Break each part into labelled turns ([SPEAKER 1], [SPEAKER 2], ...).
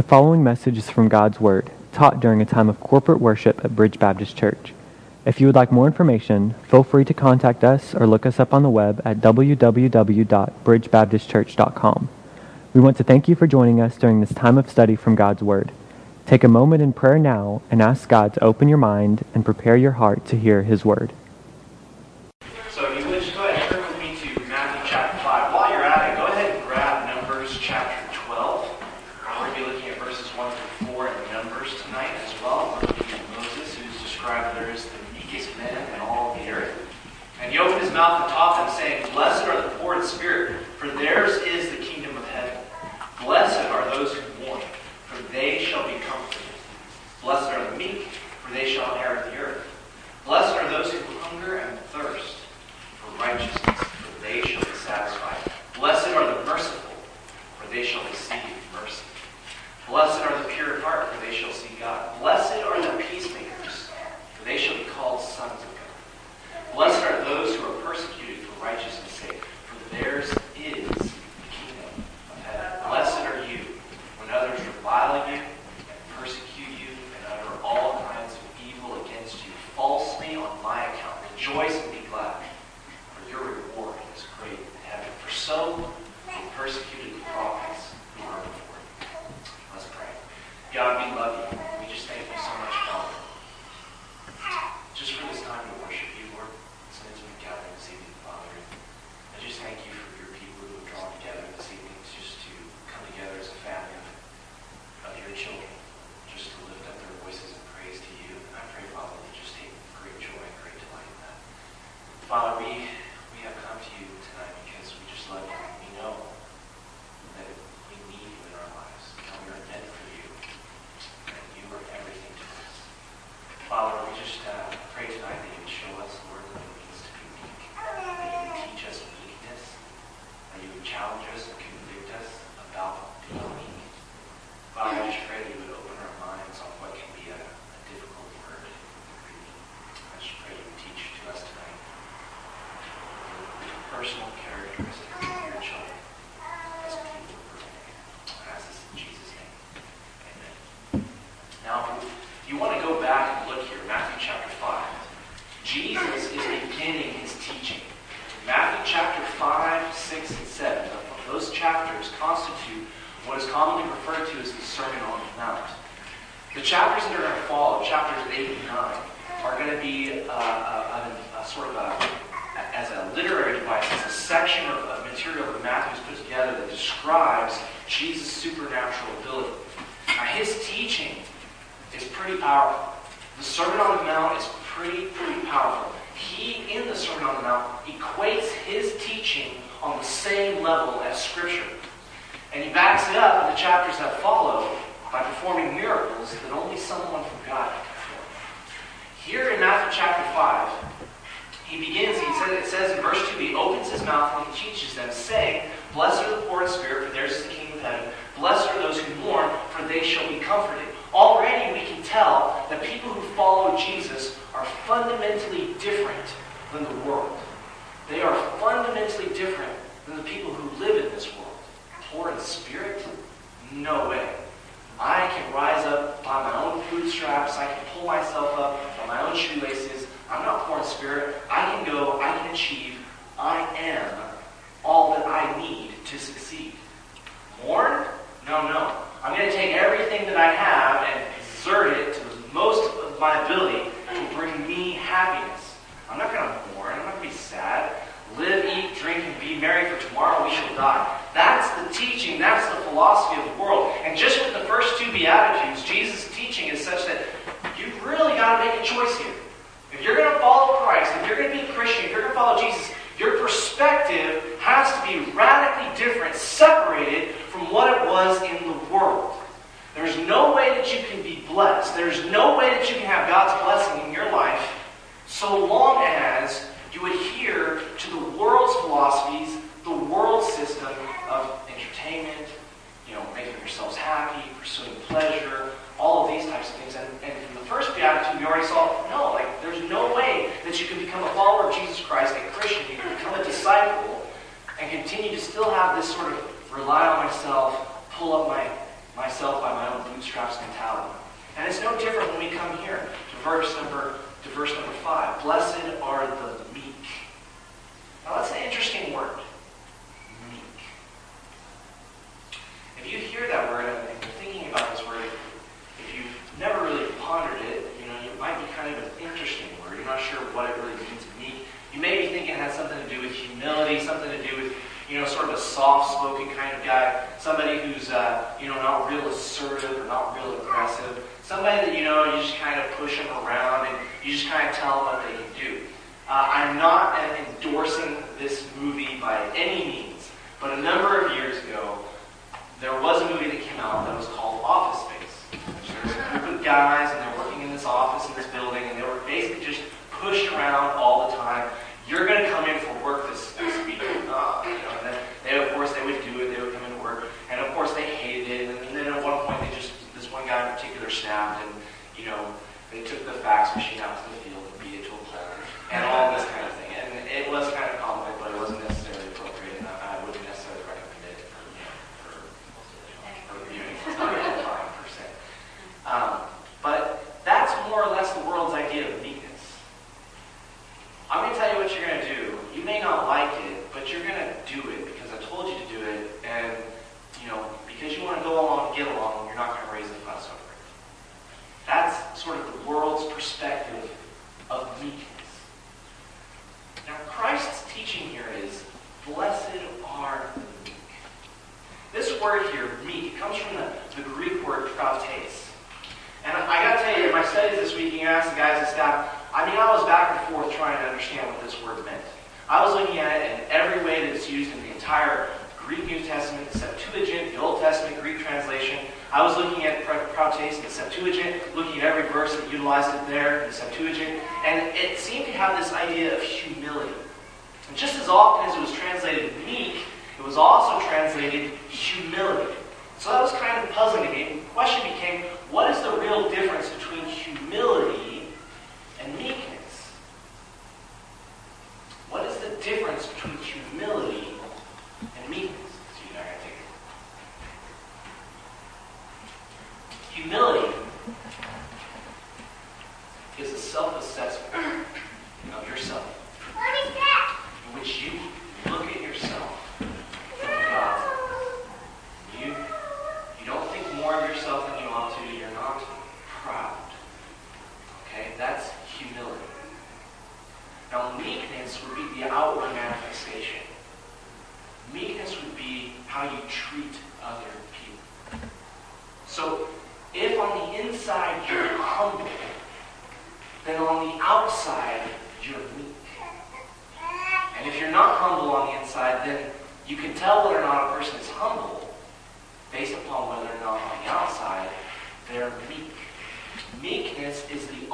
[SPEAKER 1] The following message is from God's Word, taught during a time of corporate worship at Bridge Baptist Church. If you would like more information, feel free to contact us or look us up on the web at www.bridgebaptistchurch.com. We want to thank you for joining us during this time of study from God's Word. Take a moment in prayer now and ask God to open your mind and prepare your heart to hear His Word.
[SPEAKER 2] So if you would just go ahead and turn with me to Matthew chapter 5. While you're at it, go ahead and grab Numbers chapter 12. We're going to be looking at verses 1 through 4 in Numbers tonight as well. We're looking at Moses, who's described there as the meekest man in all of the earth. And he opened his mouth and taught them, saying, Blessed are the poor in spirit, for theirs is the kingdom of heaven. Blessed are those who mourn, for they shall be comforted. Blessed are the meek, for they shall inherit the earth. Blessed are those who hunger and thirst for righteousness, for they shall be satisfied. Blessed are the merciful, for they shall receive mercy. Blessed are the pure in heart, for they shall see God. Blessed are the peacemakers, for they shall be called sons of God. Blessed are those who are persecuted for righteousness' sake, for theirs is the kingdom of heaven. Blessed are you when others revile you and persecute you and utter all kinds of evil against you falsely on my account. Rejoice and be glad, for your reward is great in heaven. For so persecuted the prophets who were before you. Let's pray. God, we love you. We just thank you so much, Father. Just for this time to worship you, Lord. It's an intimate gathering this evening, Father. I just thank you for your people who have drawn together this evening just to come together as a family of, of your children, just to lift up their voices in praise to you. And I pray, Father, that you just take great joy and great delight in that. Father, we, we have come to you tonight because we just love you. We know that we need you in our lives. And we are meant for you. And you are everything to us. Father, we just uh, pray tonight that you would show us, Lord, what it means to be meek. That you would teach us meekness. That you would challenge us and convict us about being meek. Father, I just pray that you would open our minds on what can be a, a difficult word. I just pray you would teach to us tonight the personal characteristics of your children as people of your name. I ask this in Jesus' name. Amen. Now, if you want to go back and look here, Matthew chapter 5, Jesus is beginning his teaching. Matthew chapter 5, 6, and 7, those chapters constitute what is commonly referred to as the Sermon on the Mount. The chapters that are going to follow, chapters 8 and 9, are going to be uh, a, a, a sort of a, as a literary device, as a section of, of material that Matthew's put together that describes Jesus' supernatural ability. Now, his teaching is pretty powerful. The Sermon on the Mount is pretty, pretty powerful. He, in the Sermon on the Mount, equates his teaching on the same level as Scripture. And he backs it up in the chapters that follow by performing miracles that only someone from God can perform. Here in Matthew chapter 5, he begins, he says, it says in verse 2, he opens his mouth and he teaches them, saying, Blessed are the poor in spirit, for theirs is the kingdom of heaven. Blessed are those who mourn, for they shall be comforted. Already we can tell that people who follow Jesus are fundamentally different than the world. They are fundamentally different than the people who live in this world. Poor in spirit? No way. I can rise up by my own bootstraps. I can pull myself up by my own shoelaces. I'm not poor in spirit. I can go. I can achieve. I am all that I need to succeed. Mourn? No, no. I'm going to take everything that I have and exert it to the most of my ability to bring me happiness. I'm not going to mourn. I'm not going to be sad. Live, eat, drink, and be merry, for tomorrow we shall die. That's the teaching. That's the philosophy of the world. And just with the first two Beatitudes, Jesus' teaching is such that you've really got to make a choice here. If you're going to follow Christ, if you're going to be a Christian, if you're going to follow Jesus, your perspective has to be radically different, separated from what it was in the world. There's no way that you can be blessed. There's no way that you can have God's blessing in your life so long as you adhere to the world's philosophies, the world system of entertainment, you know, making yourselves happy, pursuing pleasure, all of these types of things. And, and from the first beatitude, we already saw, no, like, there's no way that you can become a follower of Jesus Christ, a Christian, you can become a disciple, and continue to still have this sort of rely on myself, pull up my, myself by my own bootstraps mentality. And it's no different when we come here to verse number to verse number five. Blessed are the. Now that's an interesting word. Meek. If you hear that word and you're thinking about this word, if you've never really pondered it, you know, it might be kind of an interesting word. You're not sure what it really means meek. You may be thinking it has something to do with humility, something to do with you know, sort of a soft-spoken kind of guy, somebody who's, uh, you know, not real assertive or not real aggressive, somebody that, you know, you just kind of push them around and you just kind of tell them what they can do. Uh, I'm not endorsing this movie by any means, but a number of years ago, there was a movie that came out that was called Office Space. There's a group of guys, and they're working in this office in this building, and they were basically just pushed around all the time. You're going to come in for work this, this week. Uh, you know, and then they, of course, they would do it. They would come into work, and of course, they hated it. And then at one point, they just this one guy in particular snapped, and you know, they took the fax machine out to the field and all this kind of thing. And it was kind of comical, but it wasn't necessarily appropriate, and I, I wouldn't necessarily recommend it for you know for, for viewing. Not edifying per se. Um, but that's more or less the world's idea of meekness. I'm going to tell you what you're going to do. You may not like it, but you're going to do it because I told you to do it, and you know because you want to go along and get along, you're not going to raise a fuss over it. That's sort of the world's perspective of meekness. Now, Christ's teaching here is, blessed are the meek. This word here, meek, comes from the, the Greek word prautes. And I, I got to tell you, in my studies this week, you asked the guys and staff, I mean, I was back and forth trying to understand what this word meant. I was looking at it in every way that it's used in the entire Greek New Testament, Septuagint, the Old Testament Greek translation. I was looking at prautes in the Septuagint, looking at every verse that utilized it there in the Septuagint, and it seemed to have this idea of humility. And just as often as it was translated meek, it was also translated humility. So that was kind of puzzling to me. The question became, what is the real difference between humility and meekness? What is the difference between humility and meekness? So you're not going to take it. Humility is a self-assessment of yourself. In which you look at yourself from eyes. You, you don't think more of yourself than you ought to. You're not proud. Okay? That's humility. Now, meekness would be the outward manifestation. Meekness would be how you treat other people. So, if on the inside you're humble, then on the outside you're meek. And if you're not humble on the inside, then you can tell whether or not a person is humble based upon whether or not on the outside they're meek. Meekness is the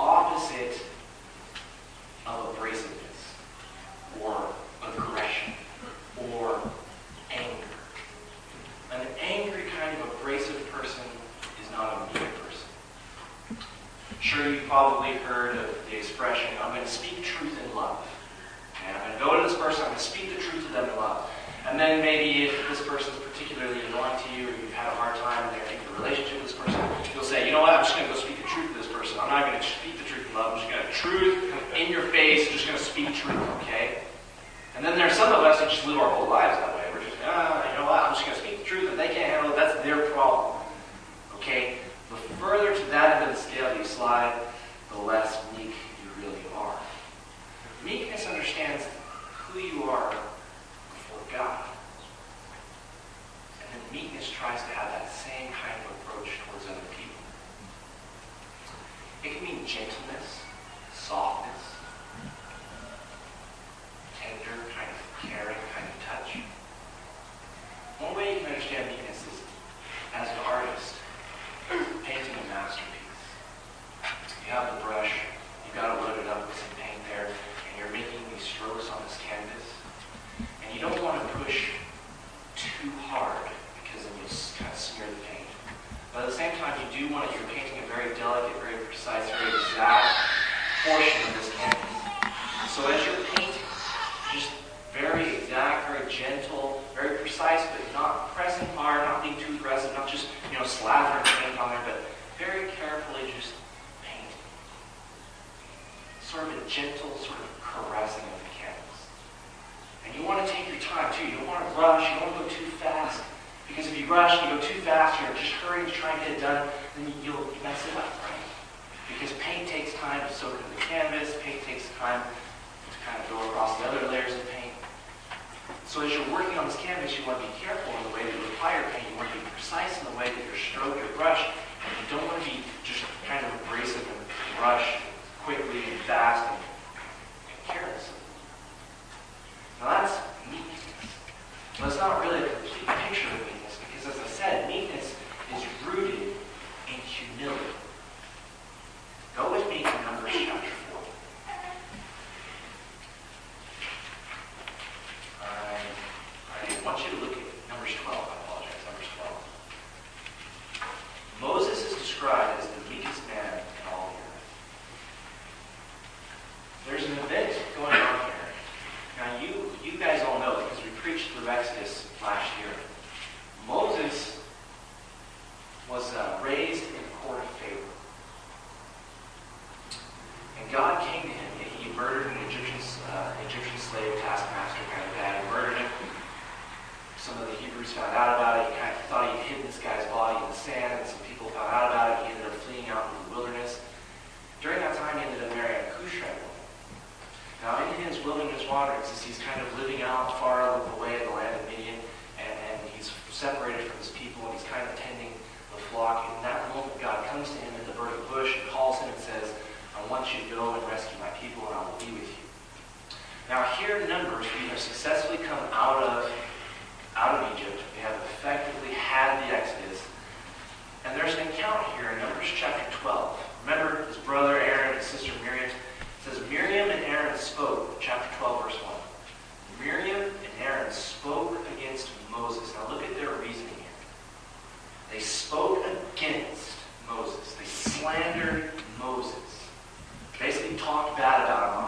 [SPEAKER 2] talk bad about him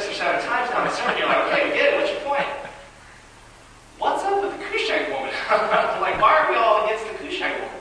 [SPEAKER 2] six or seven times now, and some of you are like, okay, we get it, what's your point? What's up with the Cushite woman? like, why are we all against the Cushite woman?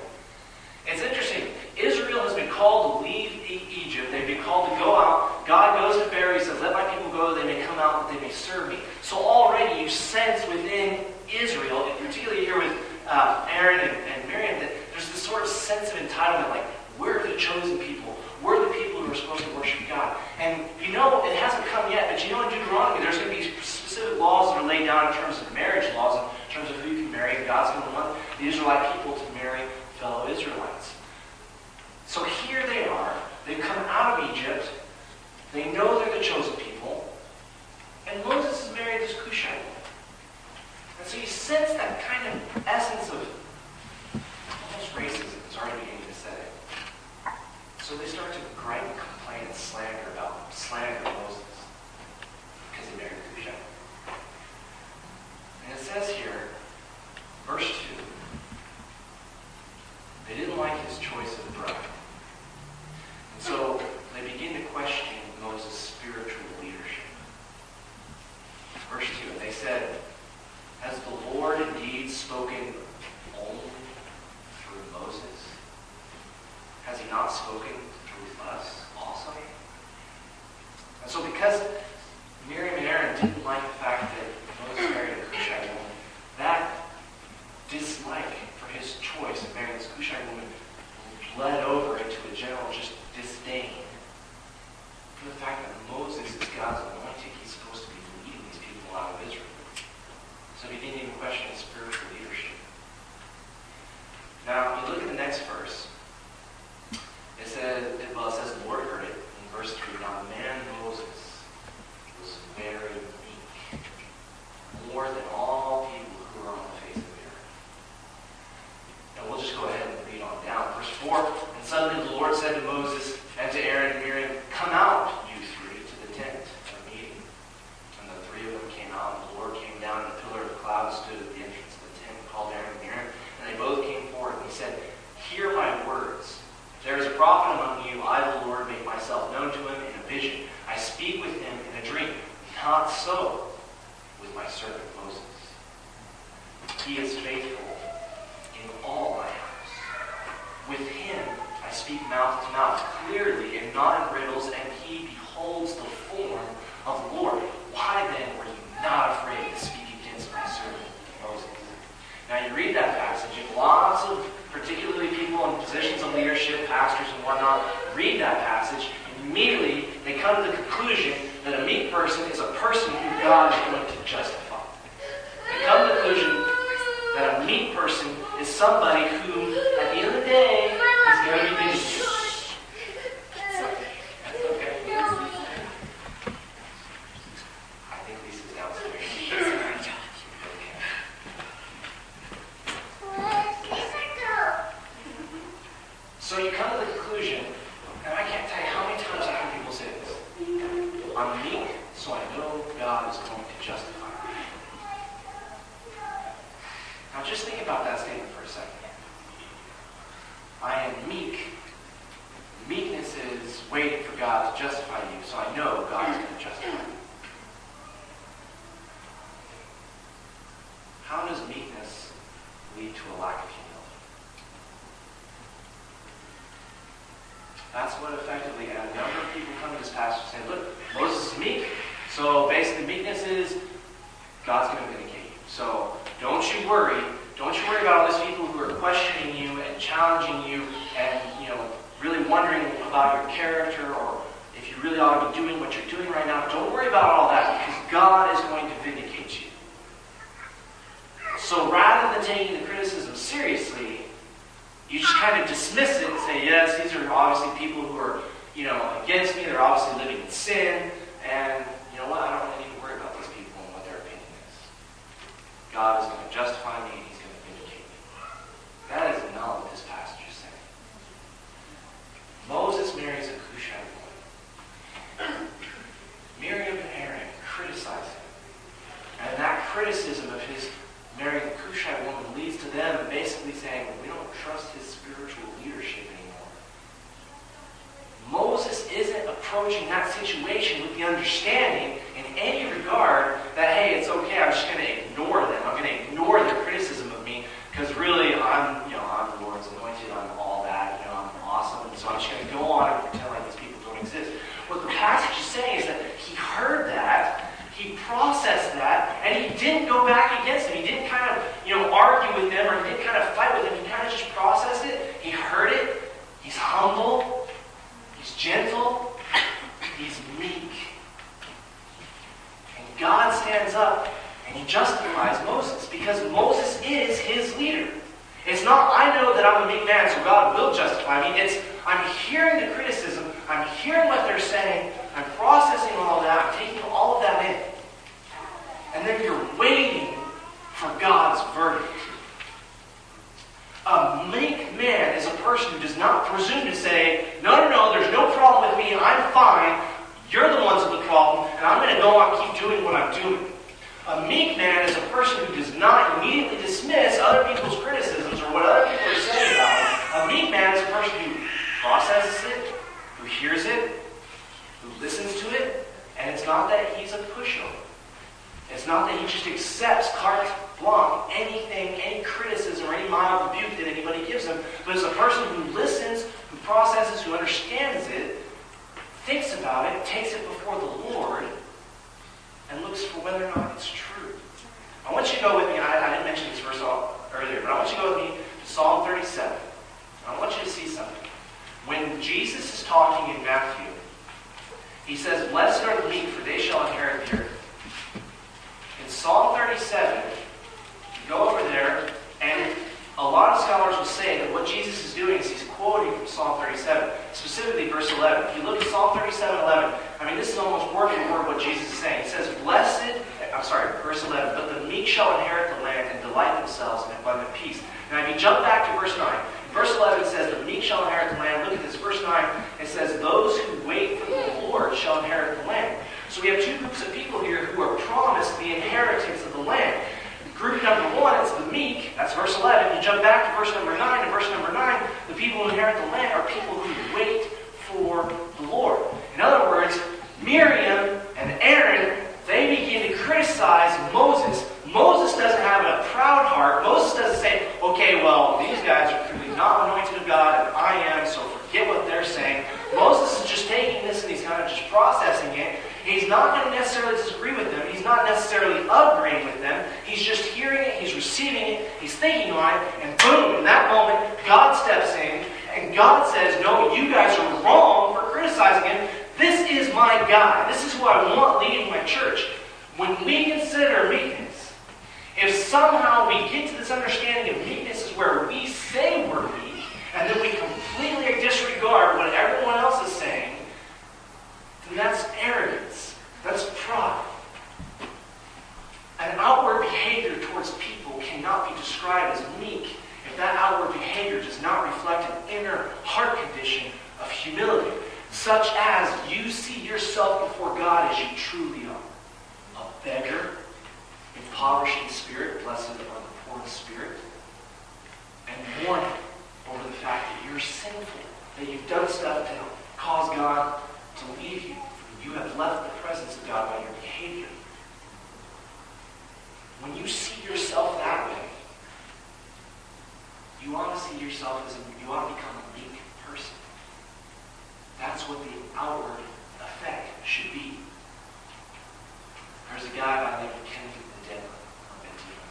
[SPEAKER 2] It's interesting. Israel has been called to leave Egypt. They've been called to go out. God goes to Pharaoh. He says, let my people go. They may come out, that they may serve me. So already you sense within Israel, and particularly here with uh, Aaron and, and Miriam, that there's this sort of sense of entitlement, like, we're the chosen people. We're the we're supposed to worship God. And you know, it hasn't come yet, but you know in Deuteronomy, there's going to be specific laws that are laid down in terms of marriage laws, in terms of who you can marry, God's going to want the Israelite people to marry fellow Israelites. So here they are. They've come out of Egypt. They know they're the chosen people. And Moses is married to Cushite and so you sense that kind of essence of almost racism is already beginning so they start to gripe, complain, and slander about slander Moses because he married Cusha. And it says here, verse 2, they didn't like his choice of bride. And so they begin to question Moses' spiritual leadership. Verse 2, and they said, Has the Lord indeed spoken he not spoken through us also? And so because Miriam and Aaron didn't like the fact that Moses married a Cushite woman, that dislike for his choice of marrying this Cushite woman bled over said to Moses and to Aaron and Miriam, Come out, you three, to the tent of meeting. And the three of them came out, and the Lord came down in a pillar of cloud, stood at the entrance of the tent, called Aaron and Miriam, and they both came forward. And he said, Hear my words. If there is a prophet among you, I, the Lord, make myself known to him in a vision. I speak with him in a dream. Not so with my servant Moses. He is faithful in all my house. With him I speak mouth to mouth, clearly and not in riddles, and he beholds the form of the Lord. Why then were you not afraid to speak against my servant Moses? Now you read that passage, and lots of, particularly people in positions of leadership, pastors and whatnot, read that passage, and immediately they come to the conclusion that a meek person is a person who God is going to justify. They come to the conclusion that a meek person is somebody who, at the end of the day, is going to be vindicated. Okay. I think Lisa's downstairs. Okay. So you come to the conclusion, and I can't tell you how many times I hear people say this. I'm meek, so I know God is going to justify me. Now just think about that statement for a second. I am meek. Meekness is waiting for God to justify you, so I know God is going to justify me. How does meekness lead to a lack of humility? That's what effectively, and a number of people come to this passage and say, look. So basically, meekness is God's going to vindicate you. So don't you worry. Don't you worry about all these people who are questioning you and challenging you and, you know, really wondering about your character or if you really ought to be doing what you're doing right now. Don't worry about all that because God is going to vindicate you. So rather than taking the criticism seriously, you just kind of dismiss it and say, yes, these are obviously people who are, you know, against me. They're obviously living in sin. And know what? I don't really need to worry about these people and what their opinion is. God is going to justify me and he's going to vindicate me. That is not what this passage is saying. Moses marries a Cushite woman. Miriam and Aaron criticize him. And that criticism of his marrying a Cushite woman leads to them basically saying, we don't trust his spiritual leadership anymore. Moses isn't approaching that situation with the understanding in any regard that, hey, it's okay, I'm just going to ignore them. I'm going to ignore their criticism of me because really I'm, you know, I'm the Lord's anointed, I'm all that, you know, I'm awesome, and so I'm just going to go on and pretend like these people don't exist. What the passage is saying is that he heard that, he processed that, and he didn't go back against them. He didn't kind of, you know, argue with them or he didn't kind of fight with them. He kind of just processed it. He heard it. He's humble. He's gentle. He's meek. And God stands up and he justifies Moses because Moses is his leader. It's not, I know that I'm a meek man, so God will justify me. It's, I'm hearing the criticism. I'm hearing what they're saying. I'm processing all that. I'm taking all of that in. And then you're waiting for God's verdict. A meek man is a person who does not presume to say, no, no, no, there's no problem with me, I'm fine, you're the ones with the problem, and I'm going to go on and keep doing what I'm doing. A meek man is a person who does not immediately dismiss other people's criticisms or what other people are saying about him. A meek man is a person who processes it, who hears it, who listens to it, and it's not that he's a pushover. It's not that he just accepts carte blanche anything, any criticism or any mild rebuke that anybody gives him, but it's a person who listens, who processes, who understands it, thinks about it, takes it before the Lord, and looks for whether or not it's true. I want you to go with me, I, I didn't mention this verse earlier, but I want you to go with me to Psalm 37. I want you to see something. When Jesus is talking in Matthew, he says, Blessed are the meek, for they shall inherit the earth. In Psalm 37, you go over there, and a lot of scholars will say that what Jesus is doing is he's quoting from Psalm 37, specifically verse 11. If you look at Psalm 37, 11, I mean, this is almost word for word what Jesus is saying. He says, Blessed, I'm sorry, verse 11, but the meek shall inherit the land and delight themselves in abundant peace. Now, if you jump back to verse 9, Verse 11 says, The meek shall inherit the land. Look at this. Verse 9, it says, Those who wait for the Lord shall inherit the land. So we have two groups of people here who are promised the inheritance of the land. Group number one is the meek. That's verse 11. You jump back to verse number 9. In verse number 9, the people who inherit the land are people who wait for the Lord. In other words, Miriam and Aaron, they begin to criticize Moses. Moses doesn't have a proud heart. Moses doesn't say, okay, well, these guys are clearly not anointed of God, and I am, so forget what they're saying. Moses is just taking this and he's kind of just processing it. He's not going to necessarily disagree with them. He's not necessarily agreeing with them. He's just hearing it, he's receiving it, he's thinking on it, and boom, in that moment, God steps in, and God says, No, you guys are wrong for criticizing him. This is my guy. This is who I want leading my church. When we consider meekness, if somehow we get to this understanding of meekness is where we say we're meek, and then we completely disregard what everyone else is saying, then that's arrogance. That's pride. An outward behavior towards people cannot be described as meek that outward behavior does not reflect an inner heart condition of humility, such as you see yourself before God as you truly are. A beggar, impoverished in spirit, blessed are the poor in spirit, and mourning over the fact that you're sinful, that you've done stuff to cause God to leave you. You have left the presence of God by your behavior. When you see yourself that way, you want to see yourself as a, you want to become a meek person. That's what the outward effect should be. There's a guy by the name of Kenny Medema.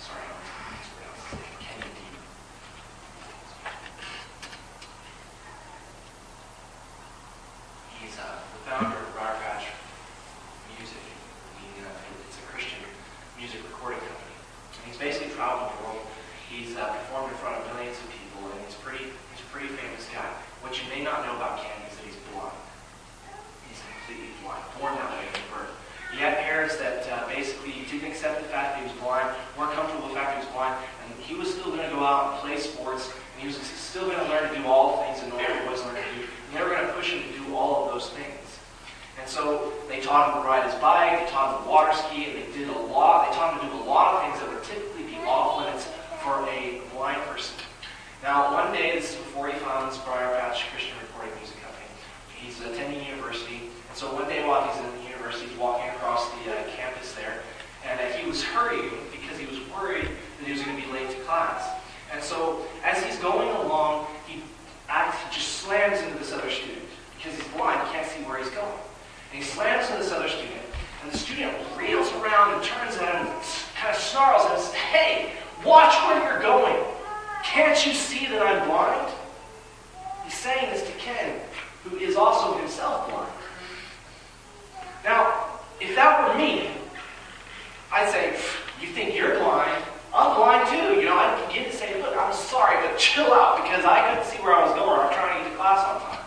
[SPEAKER 2] Sorry, I don't mispronounce his name. Kenny Medema. He's uh, the founder of Brier Patch Music. He, uh, it's a Christian music recording company. And he's basically traveled the world. He's uh, performed in front of millions of people, and he's pretty. He's a pretty famous guy. What you may not know about Ken is that he's blind. He's completely blind, born that way from birth. He had parents that uh, basically didn't accept the fact that he was blind, weren't comfortable with the fact that he was blind, and he was still going to go out and play sports, and he was still going to learn to do all the things that normal boys learn to do. And they were going to push him to do all of those things. And so they taught him to ride his bike, they taught him to water ski, and they did a lot. They taught him to do a lot of things that would typically be off limits for a blind person. Now, one day, this is before he found this Brier Patch Christian Recording Music Company. He's attending university, and so one day while he's in the university, he's walking across the uh, campus there, and uh, he was hurrying because he was worried that he was going to be late to class. And so, as he's going along, he, acts, he just slams into this other student because he's blind, he can't see where he's going. And he slams into this other student, and the student reels around and turns at him, and kind of snarls and says, "Hey, watch where you're going! Can't you see that I'm blind?" He's saying this to Ken, who is also himself blind. Now, if that were me, I'd say, "You think you're blind? I'm blind too." You know, I'd begin to say, "Look, I'm sorry, but chill out because I couldn't see where I was going. I'm trying to get to class on time."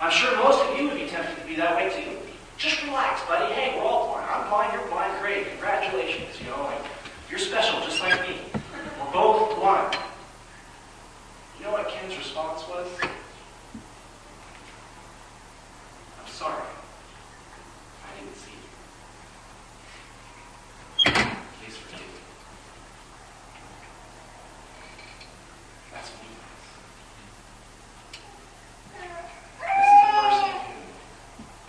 [SPEAKER 2] I'm sure most of you would be tempted to be that way too. Just relax, buddy. Hey, we're all blind. I'm blind, you're blind, great. Congratulations. You know, like, you're special just like me. We're both blind. You know what Ken's response was? I'm sorry. I didn't see you. Please forgive me. That's meekness. This is a person who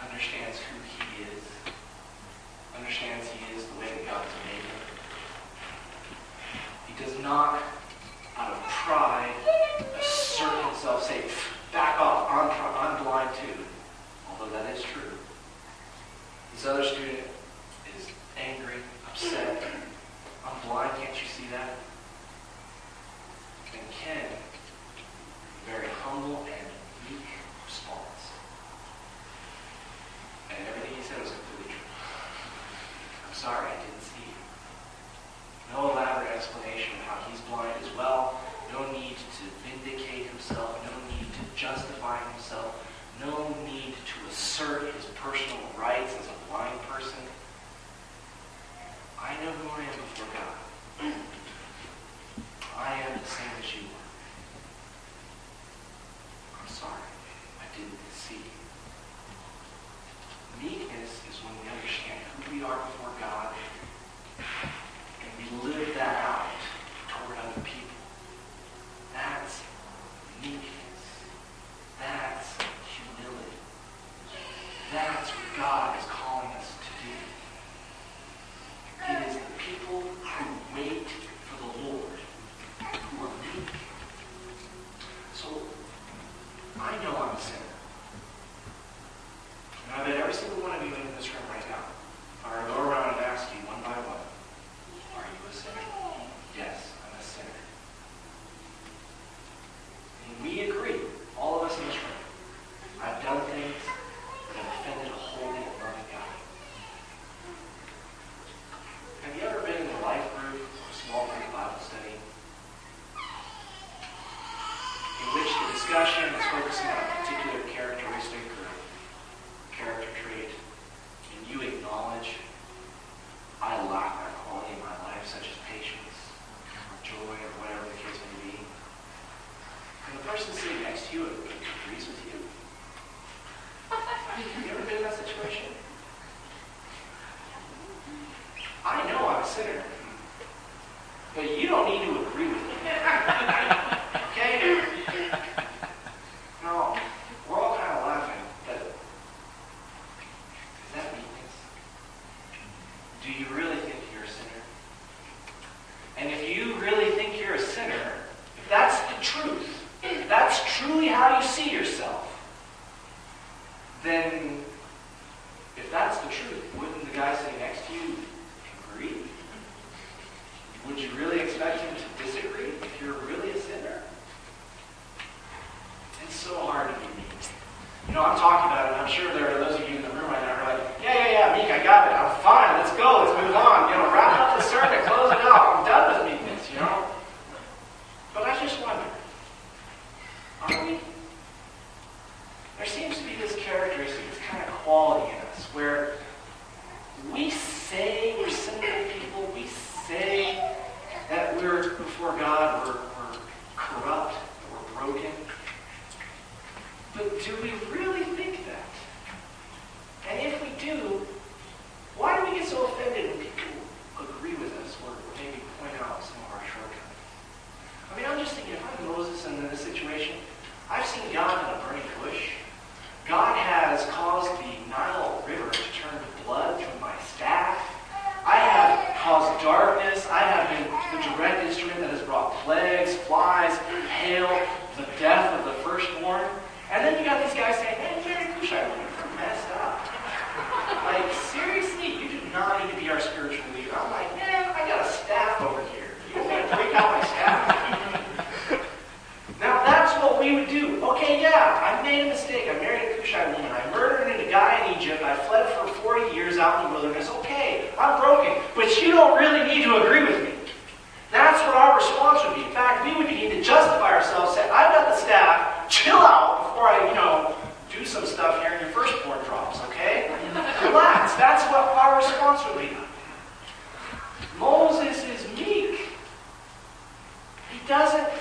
[SPEAKER 2] understands who he is, understands he is the way that God has made him. He does not, out of pride, assert himself, say, back off, I'm, pri- I'm blind too. Although that is true. This other student is angry, upset. I'm blind, can't you see that? And Ken, very humble and meek response. And everything he said was completely true. I'm sorry, I didn't see you. No elaborate explanation of how he's blind as well. No need to vindicate himself. No need to justify himself. No need to assert his personal rights as a blind person. I know who I am before God. discussion is focusing on a particular characteristic or character trait, and you acknowledge, I lack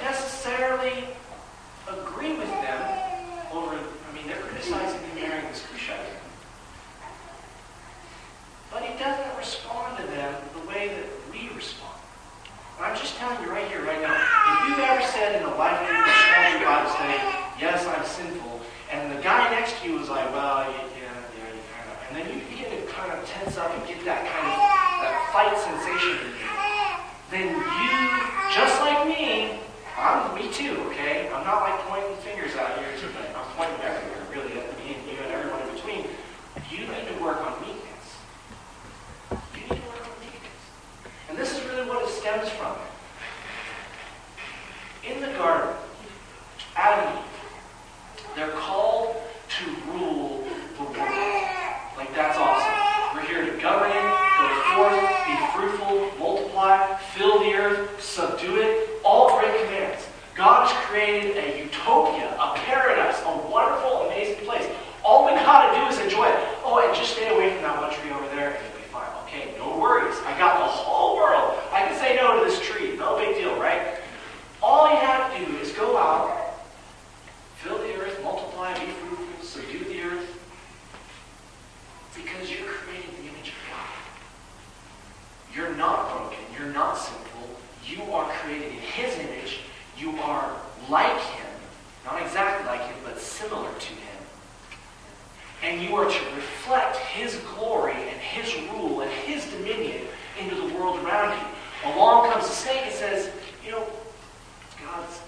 [SPEAKER 2] Necessarily agree with them over, I mean, they're criticizing him marrying this Cushite. But he doesn't respond to them the way that we respond. I'm just telling you right here, right now, if you've ever said in a life group Bible study, yes, I'm sinful, and the guy next to you was like, well, yeah, yeah, yeah, you kind of, and then you begin to kind of tense up and get that kind of that fight sensation in you, then you, just like me, I'm me too, okay? I'm not like pointing fingers out here tonight. I'm pointing everywhere, really, at me and you and everyone in between. You need to work on meekness. You need to work on meekness. And this is really what it stems from. In the garden, Adam and Eve, they're called to rule the world. Like, that's awesome. We're here to govern it, go forth, be fruitful, multiply, fill the earth, subdue it. All great commands. God has created a utopia, a paradise, a wonderful, amazing place. All we gotta do is enjoy it. Oh, and just stay away from that one tree over there, and you'll be fine. Okay, no worries. I got the whole world. I can say no to this tree. No big deal, right? All you have to do is go out, fill the earth, multiply, be fruitful, subdue the earth, because you're created in the image of God. You're not broken. You're not sinful. You are created in His image. You are like Him. Not exactly like Him, but similar to Him. And you are to reflect His glory and His rule and His dominion into the world around you. Along comes the snake and says, you know, God's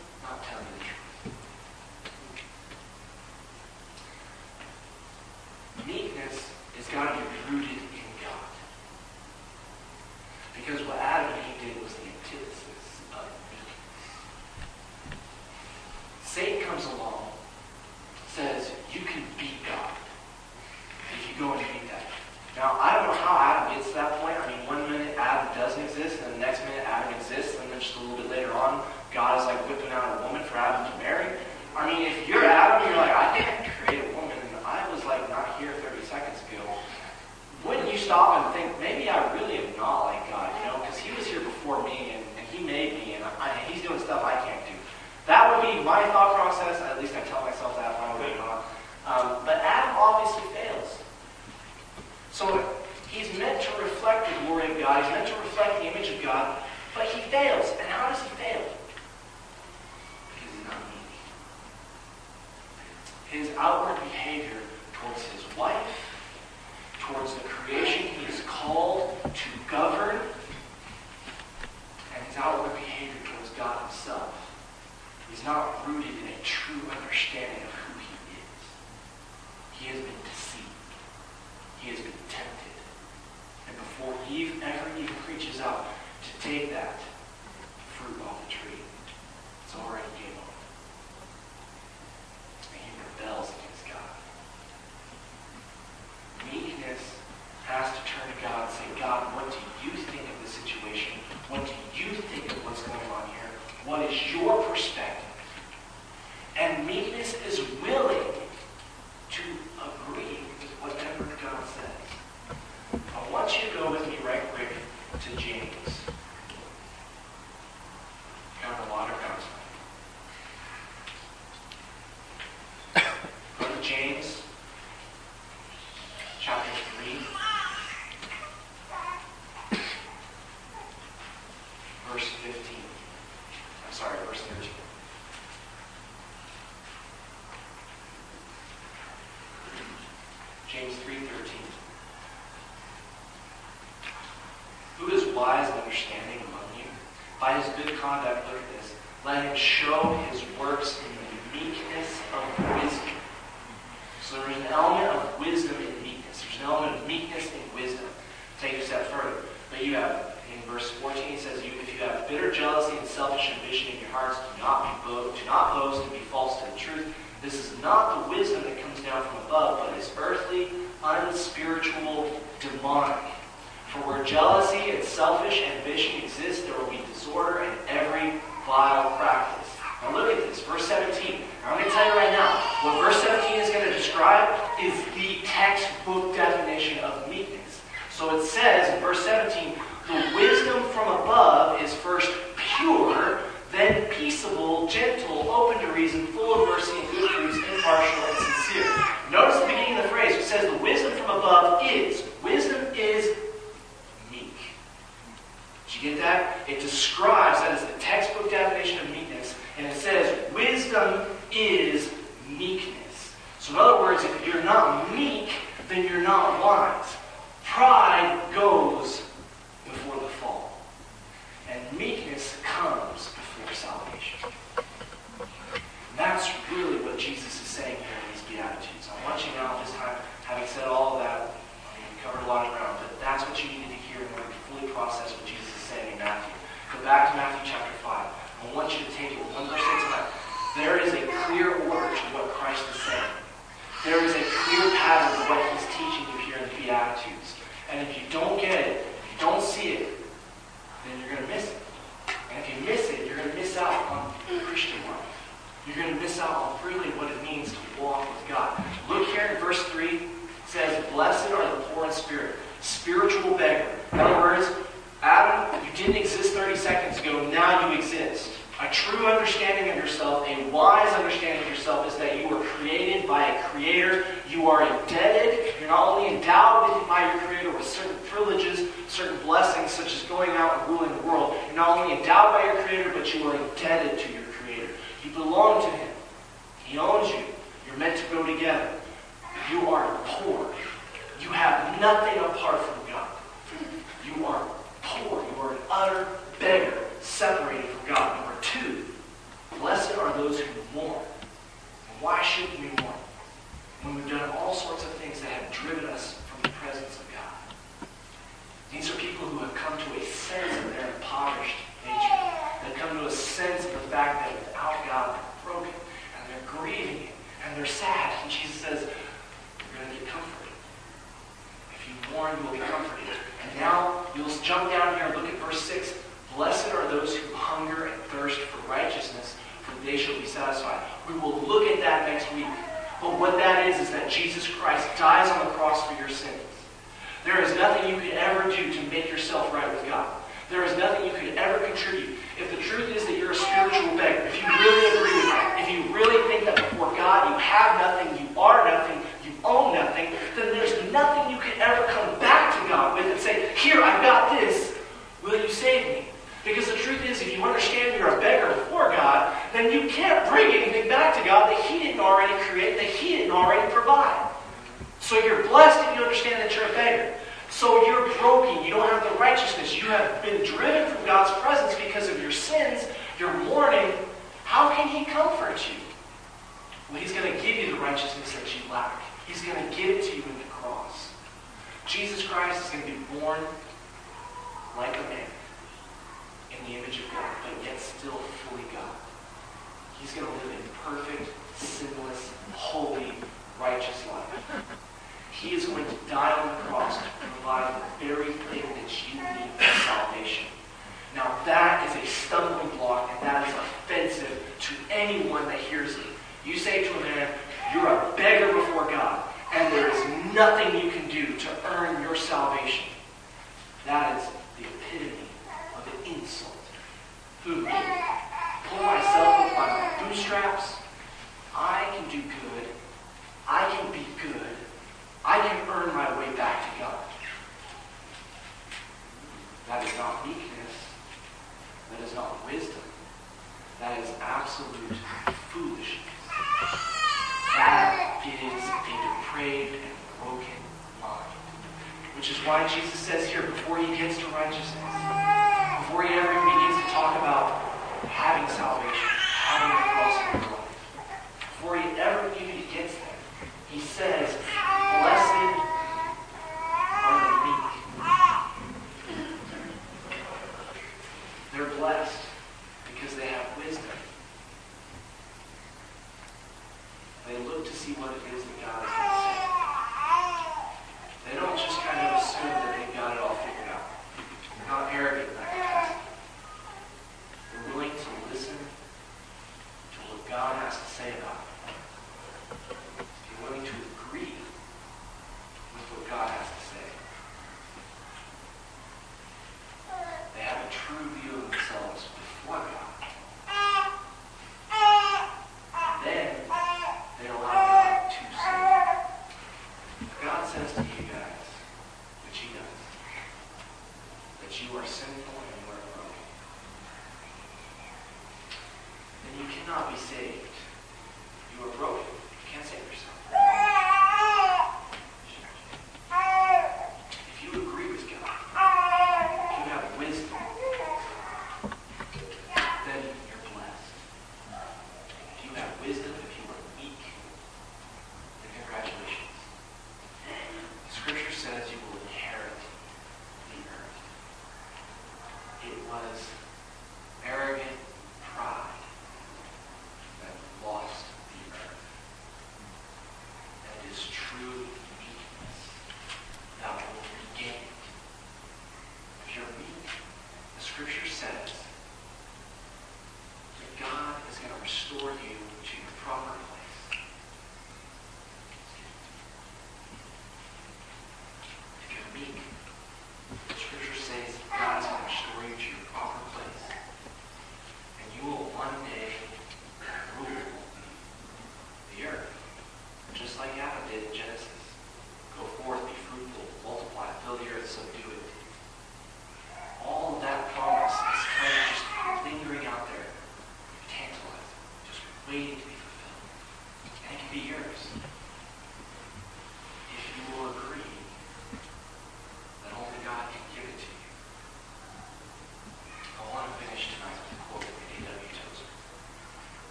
[SPEAKER 2] God. He's meant to reflect the image of God, but he fails. by his good conduct, look at this, let him show his works in the meekness of wisdom. So there's an element of wisdom in meekness. There's an element of meekness in wisdom. Take a step further. But you have, in verse 14, he says, if you have bitter jealousy and selfish ambition in your hearts, do not be boast, do not boast and be false to the truth. This is not the wisdom that comes down from above, but is earthly, unspiritual, demonic. For where jealousy and selfish ambition exist, there will be disorder and every vile practice. Now look at this, verse 17. I'm going to tell you right now, what verse 17 is going to describe is the textbook definition of meekness. So it says in verse 17, the wisdom from above is first pure, then peaceable, gentle, open to reason, full of mercy and good fruits, impartial and sincere. Notice the beginning of the phrase, it says the wisdom from above is. Wisdom is you get that? It describes, that is the textbook definition of meekness, and it says wisdom is meekness. So, in other words, if you're not meek, then you're not wise. Pride goes before the fall, and meekness comes de. He is going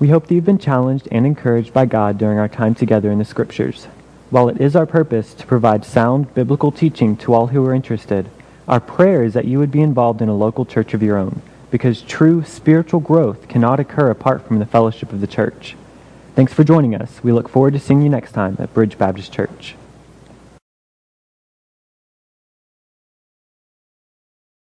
[SPEAKER 1] We hope that you've been challenged and encouraged by God during our time together in the Scriptures. While it is our purpose to provide sound biblical teaching to all who are interested, our prayer is that you would be involved in a local church of your own, because true spiritual growth cannot occur apart from the fellowship of the church. Thanks for joining us. We look forward to seeing you next time at Bridge Baptist Church.